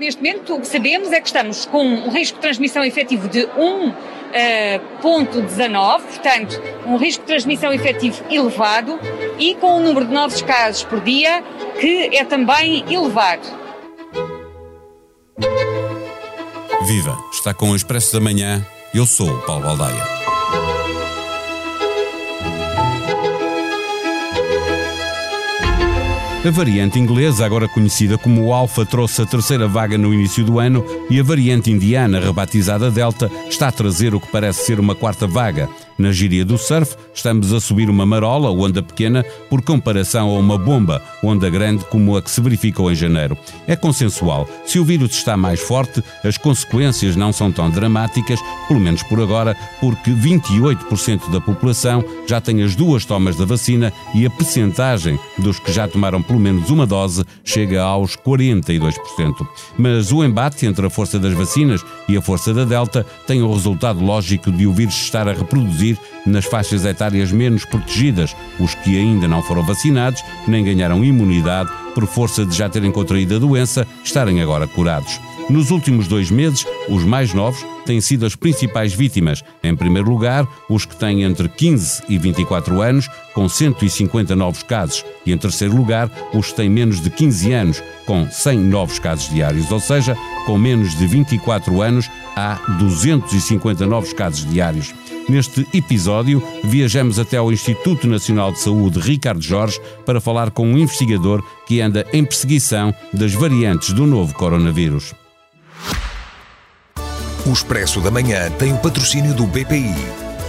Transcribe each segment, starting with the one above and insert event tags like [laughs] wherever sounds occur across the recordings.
Neste momento, o que sabemos é que estamos com um risco de transmissão efetivo de 1,19, uh, portanto, um risco de transmissão efetivo elevado e com um número de novos casos por dia que é também elevado. Viva! Está com o Expresso da Manhã. Eu sou o Paulo Baldaia. A variante inglesa, agora conhecida como Alpha, trouxe a terceira vaga no início do ano e a variante indiana, rebatizada Delta, está a trazer o que parece ser uma quarta vaga. Na gíria do surf, estamos a subir uma marola, onda pequena, por comparação a uma bomba, onda grande como a que se verificou em janeiro. É consensual. Se o vírus está mais forte, as consequências não são tão dramáticas, pelo menos por agora, porque 28% da população já tem as duas tomas da vacina e a percentagem dos que já tomaram pelo menos uma dose chega aos 42%. Mas o embate entre a força das vacinas e a força da Delta tem o resultado lógico de o vírus estar a reproduzir nas faixas etárias menos protegidas, os que ainda não foram vacinados nem ganharam imunidade por força de já terem contraído a doença, estarem agora curados. Nos últimos dois meses, os mais novos têm sido as principais vítimas. Em primeiro lugar, os que têm entre 15 e 24 anos, com 150 novos casos. E em terceiro lugar, os que têm menos de 15 anos, com 100 novos casos diários. Ou seja, com menos de 24 anos, há 250 novos casos diários. Neste episódio, viajamos até ao Instituto Nacional de Saúde Ricardo Jorge para falar com um investigador que anda em perseguição das variantes do novo coronavírus. O Expresso da Manhã tem o patrocínio do BPI,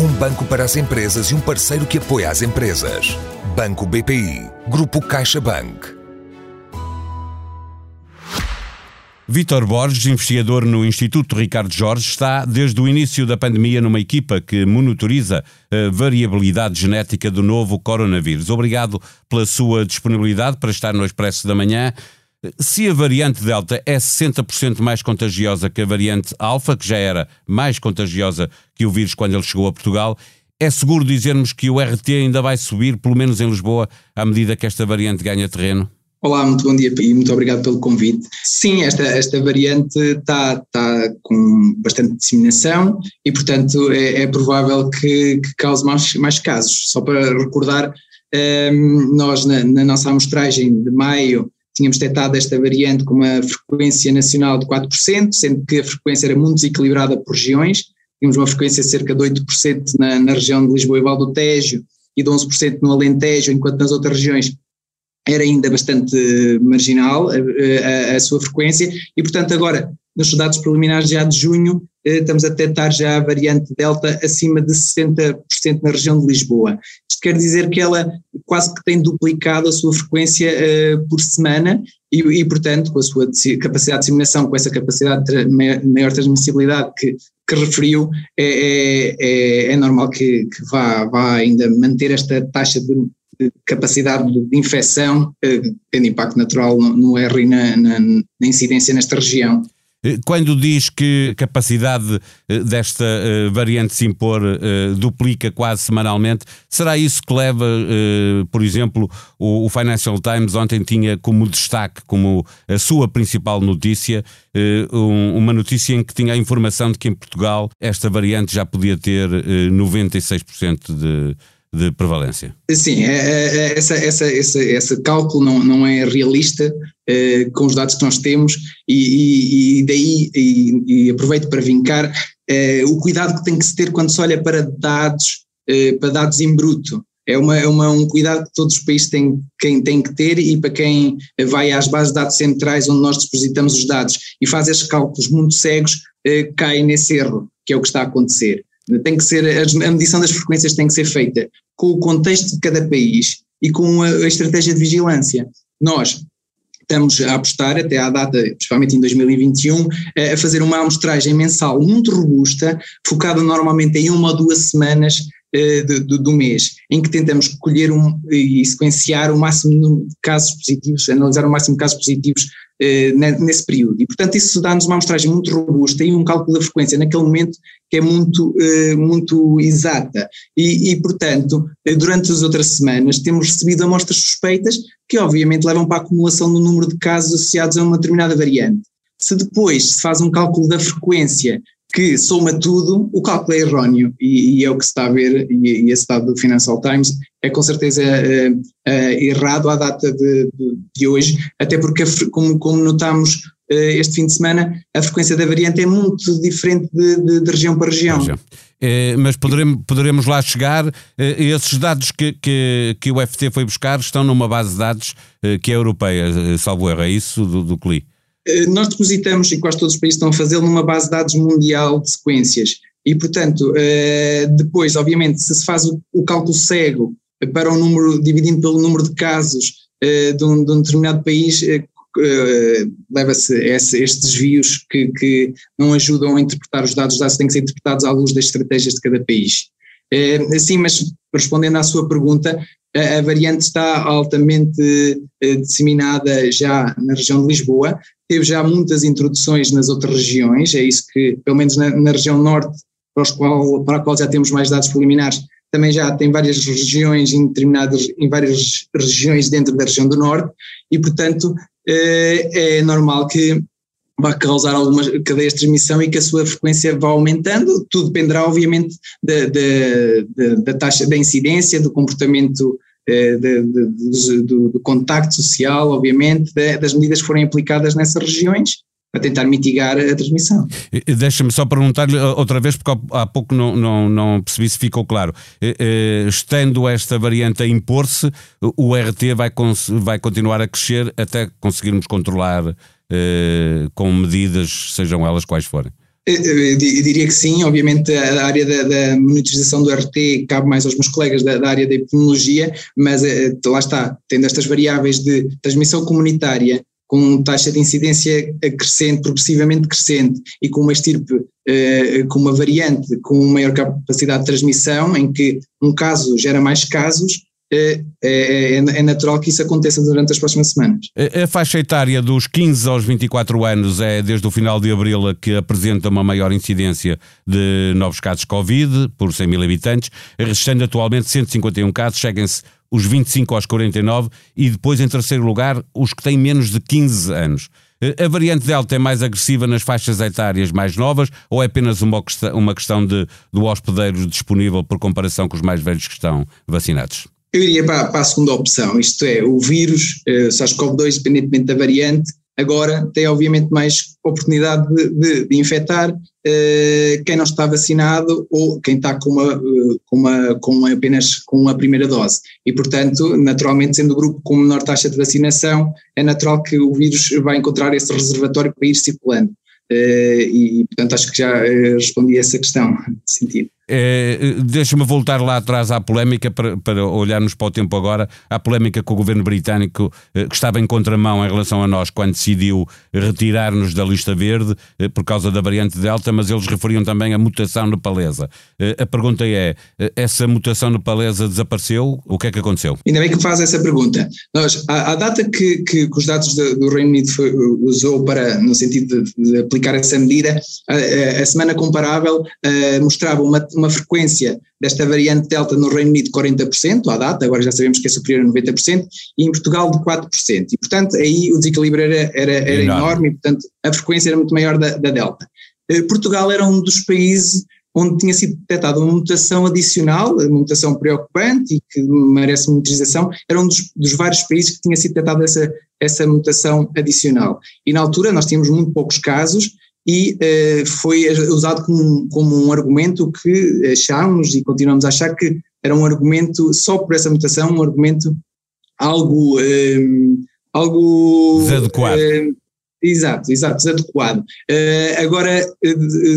um banco para as empresas e um parceiro que apoia as empresas. Banco BPI, Grupo CaixaBank. Vítor Borges, investigador no Instituto Ricardo Jorge, está desde o início da pandemia numa equipa que monitoriza a variabilidade genética do novo coronavírus. Obrigado pela sua disponibilidade para estar no Expresso da Manhã. Se a variante Delta é 60% mais contagiosa que a variante Alfa, que já era mais contagiosa que o vírus quando ele chegou a Portugal, é seguro dizermos que o RT ainda vai subir, pelo menos em Lisboa, à medida que esta variante ganha terreno? Olá, muito bom dia e muito obrigado pelo convite. Sim, esta, esta variante está, está com bastante disseminação e, portanto, é, é provável que, que, cause mais, mais casos. Só para recordar, um, ehm, nós na, na, nossa amostragem de maio tínhamos detectado esta variante com uma frequência nacional de 4%, sendo que a frequência era muito desequilibrada por regiões. Tínhamos uma frequência de cerca de 8% na, na região de Lisboa e Val do Tejo e de 11% no Alentejo, enquanto nas outras regiões era ainda bastante marginal a, a, a, sua frequência e, portanto, agora, nos dados preliminares já de junho, eh, estamos a detectar já a variante Delta acima de 60% na região de Lisboa. Isto quer dizer que ela quase que tem duplicado a sua frequência eh, por semana e, e, portanto, com a sua capacidade de disseminação, com essa capacidade de maior transmissibilidade que, que referiu, é, é, é, é normal que, que vá, vá ainda manter esta taxa de capacidade de infecção, eh, tendo impacto natural no, R e na, na, na incidência nesta região. Eh, quando diz que a capacidade eh, desta variante se impor duplica quase semanalmente, será isso que leva, por exemplo, o Financial Times ontem tinha como destaque, como a sua principal notícia, uma notícia em que tinha a informação de que em Portugal esta variante já podia ter 96% de de prevalência. Sim, é, é, é, essa, essa, essa, esse cálculo não, não é realista eh, com os dados que nós temos e, e, e daí, e, e, aproveito para vincar, eh, o cuidado que tem que se ter quando se olha para dados, eh, para dados em bruto. É, uma, é uma, um cuidado que todos os países têm, quem, têm que ter e para quem vai às bases de dados centrais onde nós depositamos os dados e faz esses cálculos muito cegos, cai nesse erro, que é o que está a acontecer. Tem que ser, a medição das frequências tem que ser feita com o contexto de cada país e com a, a estratégia de vigilância. Nós estamos a apostar até à data, principalmente em 2021, a fazer uma amostragem mensal muito robusta, focada normalmente em uma ou duas semanas de, de, do mês, em que tentamos colher um, e sequenciar o máximo de casos positivos, analisar o máximo de casos positivos uh, nesse período. E, portanto, isso dá-nos uma amostragem muito robusta e um cálculo da frequência naquele momento que é muito, uh, muito exata. E, e, portanto, durante as outras semanas temos recebido amostras suspeitas que, obviamente, levam para a acumulação do número de casos associados a uma determinada variante. Se depois se faz um cálculo da frequência que soma tudo, o cálculo é erróneo e, e é o que se está a ver, e, e esse dado do Financial Times é com certeza uh, uh, errado à data de, de, de hoje, até porque, como, como notamos uh, este fim de semana, a frequência da variante é muito diferente de, de, de região para região. É, mas poderemos, poderemos lá chegar. esses dados que, que, que o FT foi buscar estão numa base de dados que é europeia, salvo erro, é isso do, do CLI? Eh, nós depositamos, e quase todos os países estão a fazê-lo, numa base de dados mundial de sequências. E, portanto, eh, depois, obviamente, se se faz o cálculo cego para o número, dividindo pelo número de casos eh, de um, de um determinado país, leva-se estes desvios que, que, não ajudam a interpretar os dados, os dados têm que ser interpretados à luz das estratégias de cada país. Sim, mas respondendo à sua pergunta, a variante está altamente disseminada já na região de Lisboa, teve já muitas introduções nas outras regiões, é isso que, pelo menos na, na região norte, para, qual, para a qual já temos mais dados preliminares, também já tem várias regiões em determinadas, em várias regiões dentro da região do norte, e portanto é, é normal que vá causar alguma cadeia de transmissão e que a sua frequência vá aumentando, tudo dependerá obviamente da, da, da, da taxa da incidência, do comportamento de, de, de, do, do, contacto social, obviamente, das medidas que forem aplicadas nessas regiões para tentar mitigar a transmissão. Deixa-me só perguntar-lhe outra vez, porque há pouco não, não, não percebi se ficou claro. Estando esta variante a impor-se, o RT vai, vai continuar a crescer até conseguirmos controlar eh, com medidas, sejam elas quais forem. Eu diria que sim, obviamente a área da, da, monitorização do RT cabe mais aos meus colegas da, da área da epidemiologia, mas eh, lá está, tendo estas variáveis de transmissão comunitária com taxa de incidência crescente, progressivamente crescente, e com uma estirpe, eh, com uma variante com maior capacidade de transmissão, em que um caso gera mais casos, é, é, é, natural que isso aconteça durante as próximas semanas. A, faixa etária dos 15 aos 24 anos é desde o final de abril que apresenta uma maior incidência de novos casos Covid por 100 mil habitantes, restando atualmente 151 casos, cheguem-se os 25 aos 49 e depois em terceiro lugar os que têm menos de 15 anos. A variante Delta é mais agressiva nas faixas etárias mais novas ou é apenas uma uma questão de, do hospedeiro disponível por comparação com os mais velhos que estão vacinados? Eu iria para, para, a segunda opção, isto é, o vírus, uh, SARS-CoV-2, independentemente da variante, agora tem obviamente mais oportunidade de, de, de infectar uh, quem não está vacinado ou quem está com, uma, uh, com, uma, com apenas com uma primeira dose. E, portanto, naturalmente, sendo o grupo com menor taxa de vacinação, é natural que o vírus vai encontrar esse reservatório para ir circulando. Uh, e, portanto, acho que já respondi a essa questão, [laughs] nesse sentido. É, Deixa-me voltar lá atrás à polémica para, para, olharmos para o tempo agora, à polémica com o governo britânico eh, que estava em contramão em relação a nós quando decidiu retirar-nos da lista verde por causa da variante Delta, mas eles referiam também a mutação nepalesa. A pergunta é: essa mutação nepalesa desapareceu? O que é que aconteceu? Ainda bem que faz essa pergunta. Nós, a, a data que, que, que, os dados do, do Reino Unido foi, usou para, no sentido de, de aplicar essa medida, a, a, a semana comparável mostrava uma, uma frequência desta variante Delta no Reino Unido de 40% à data, agora já sabemos que é superior a 90%, e em Portugal de 4%. E, portanto, aí o desequilíbrio era, era, era enorme. enorme. e, portanto, a frequência era muito maior da, da Delta. Eh, Portugal era um dos países onde tinha sido detectada uma mutação adicional, uma mutação preocupante e que merece monitorização, era um dos, dos, vários países que tinha sido detectada essa, essa mutação adicional. E na altura nós tínhamos muito poucos casos e uh, foi usado como, como um argumento que achámos e continuamos a achar que era um argumento, só por essa mutação, um argumento algo. Ehm, algo. Desadequado. Uh, exato, exato, desadequado. Uh, agora,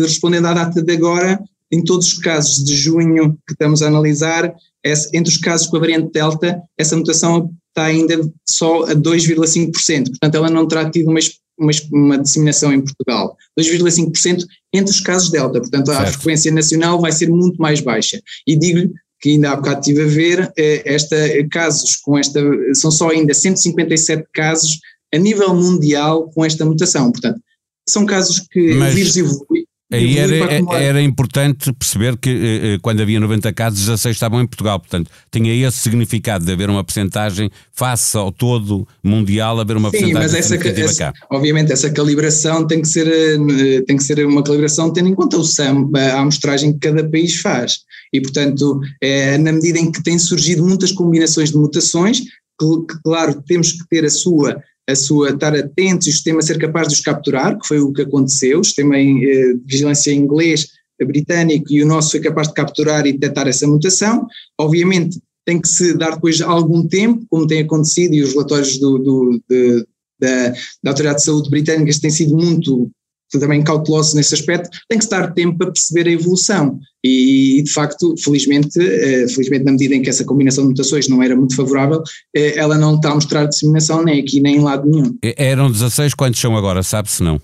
respondendo à data de agora, em todos os casos de junho que estamos a analisar, essa, entre os casos com a variante Delta, essa mutação está ainda só a 2,5%, portanto ela não terá tido uma uma, uma disseminação em Portugal, 2,5% entre os casos Delta, portanto a certo. frequência nacional vai ser muito mais baixa. E digo-lhe que ainda há bocado estive a ver, eh, esta, casos com esta, são só ainda 157 casos a nível mundial com esta mutação, portanto são casos que mas, o vírus evolui. Aí era, era, importante perceber que eh, eh, quando havia 90 casos, 16 estavam em Portugal. Portanto, tinha esse significado de haver uma percentagem face ao todo mundial, haver uma Sim, mas essa, essa, obviamente essa calibração tem que, ser, eh, tem que ser uma calibração tendo em conta o SAM, a amostragem que cada país faz. E, portanto, é, na medida em que têm surgido muitas combinações de mutações, que, que, claro, temos que ter a sua a sua, estar atentos e o sistema ser capaz de os capturar, que foi o que aconteceu, o sistema em, eh, de vigilância inglês, britânico e o nosso foi capaz de capturar e detectar essa mutação. Obviamente tem que se dar depois algum tempo, como tem acontecido, e os relatórios do, do, de, da, da Autoridade de Saúde Britânica têm sido muito também cautelosos nesse aspecto, tem que se dar tempo para perceber a evolução. E, de facto, felizmente, eh, felizmente, na medida em que essa combinação de mutações não era muito favorável, eh, ela não está a mostrar disseminação nem aqui nem em lado nenhum. Eram 16, quantos são agora? Sabe-se não?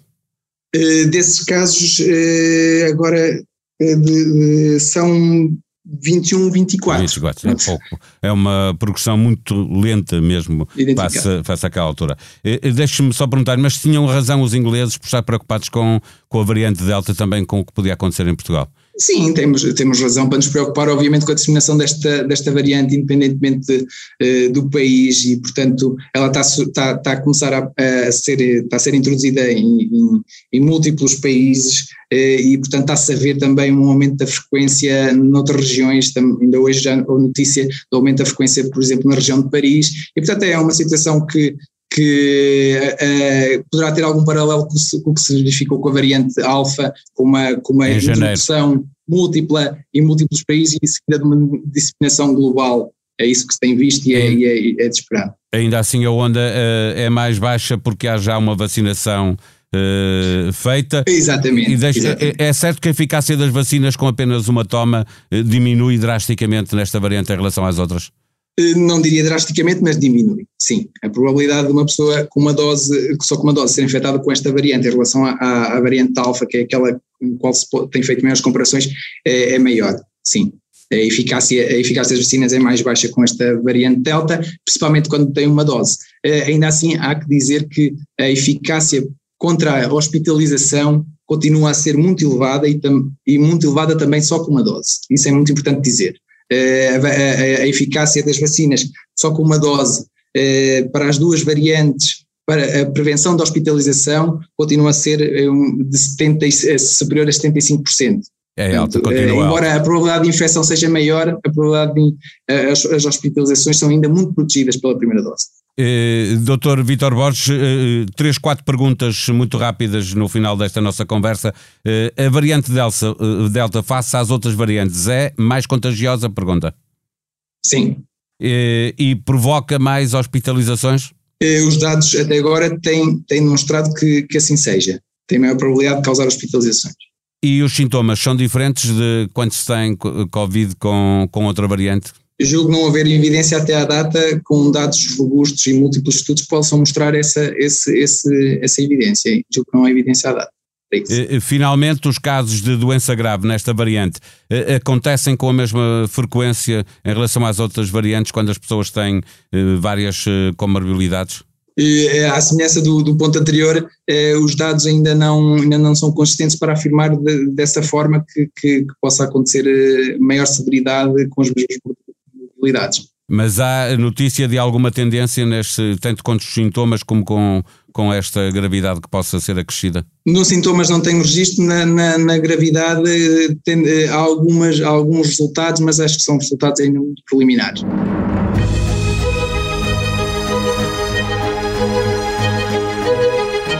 Eh, desses casos, agora são 21, 24. 24, é pouco. É uma progressão muito lenta mesmo face, face àquela altura. Deixe-me só perguntar, mas tinham razão os ingleses por estar preocupados com, com a variante Delta também com o que podia acontecer em Portugal? Sim, temos, temos razão para nos preocupar, obviamente, com a disseminação desta, desta variante, independentemente uh, do país, e, portanto, ela está, está, está a começar a, a, ser, está a ser introduzida em, em, em múltiplos países, uh, e, portanto, está-se a ver também um aumento da frequência noutras regiões, ainda hoje já a notícia do aumento da frequência, por exemplo, na região de Paris, e, portanto, é uma situação que que uh, poderá ter algum paralelo com, o que se verificou com a variante alfa, com uma, com uma introdução múltipla em múltiplos países e em seguida de uma disseminação global. É isso que se tem visto e é, e é, é de esperar. Ainda assim a onda uh, é mais baixa porque há já uma vacinação uh, feita. Exatamente, deixa, exatamente. É, é, certo que a eficácia das vacinas com apenas uma toma diminui drasticamente nesta variante em relação às outras? Eh, não diria drasticamente, mas diminui, sim. A probabilidade de uma pessoa com uma dose, só com uma dose ser infectada com esta variante em relação à, à variante alfa, que é aquela com a qual se tem feito maiores comparações, é, é maior, sim. A eficácia, a eficácia das vacinas é mais baixa com esta variante Delta, principalmente quando tem uma dose. Uh, ainda assim, há que dizer que a eficácia contra a hospitalização continua a ser muito elevada e, e muito elevada também só com uma dose. Isso é muito importante dizer. Eh, a, eficácia das vacinas só com uma dose eh, para as duas variantes, para a prevenção da hospitalização, continua a ser eh, de 70, superior a 75%. É alta, continua Embora a probabilidade de infecção seja maior, a probabilidade de, as, as hospitalizações são ainda muito protegidas pela primeira dose. Eh, Doutor Vitor Borges, eh, três, quatro perguntas muito rápidas no final desta nossa conversa. Eh, a variante Delta, Delta, face às outras variantes, é mais contagiosa? Pergunta. Sim. E provoca mais hospitalizações? Os dados até agora têm, têm demonstrado que, que assim seja. Tem maior probabilidade de causar hospitalizações. E os sintomas são diferentes de quando se tem Covid com, com outra variante? Julgo não haver evidência até à data com dados robustos e múltiplos estudos que possam mostrar essa, esse, esse, essa evidência. Julgo que não há evidência à data. É eh, finalmente, os casos de doença grave nesta variante eh, acontecem com a mesma frequência em relação às outras variantes quando as pessoas têm eh, várias comorbilidades? À semelhança do, do ponto anterior, os dados ainda não, ainda não são consistentes para afirmar de, dessa forma que, que, que, possa acontecer maior severidade com as mesmas possibilidades. Mas há notícia de alguma tendência neste, tanto com os sintomas como com, com esta gravidade que possa ser acrescida? Nos sintomas não tenho registro, na, na, na gravidade tem, há, algumas, há alguns resultados, mas acho que são resultados ainda muito preliminares.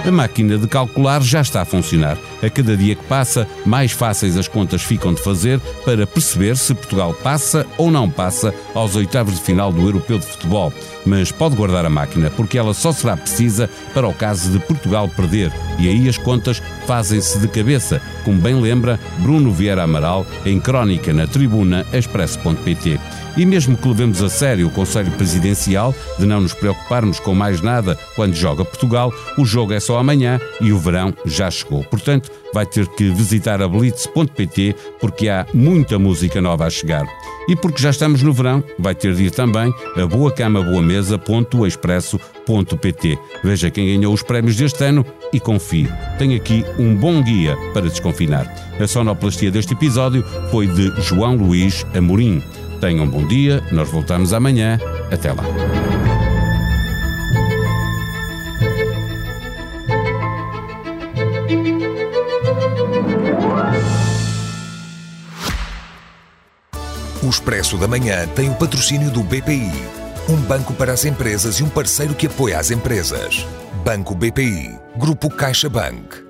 A máquina de calcular já está a funcionar. A cada dia que passa, mais fáceis as contas ficam de fazer para perceber se Portugal passa ou não passa aos oitavos de final do Europeu de Futebol. Mas pode guardar a máquina, porque ela só será precisa para o caso de Portugal perder. E aí as contas fazem-se de cabeça, como bem lembra Bruno Vieira Amaral em crónica na tribuna expresso.pt. E mesmo que levemos a sério o Conselho Presidencial de não nos preocuparmos com mais nada quando joga Portugal, o jogo é só amanhã e o verão já chegou. Portanto, vai ter que visitar a blitz.pt porque há muita música nova a chegar. E porque já estamos no verão, vai ter de ir também a boacamaboamesa.expresso.pt. Veja quem ganhou os prémios deste ano e confie. Tem aqui um bom guia para desconfinar. A sonoplastia deste episódio foi de João Luís Amorim. Tenham um bom dia, nós voltamos amanhã. Até lá. O Expresso da Manhã tem o patrocínio do BPI, um banco para as empresas e um parceiro que apoia as empresas. Banco BPI, Grupo CaixaBank.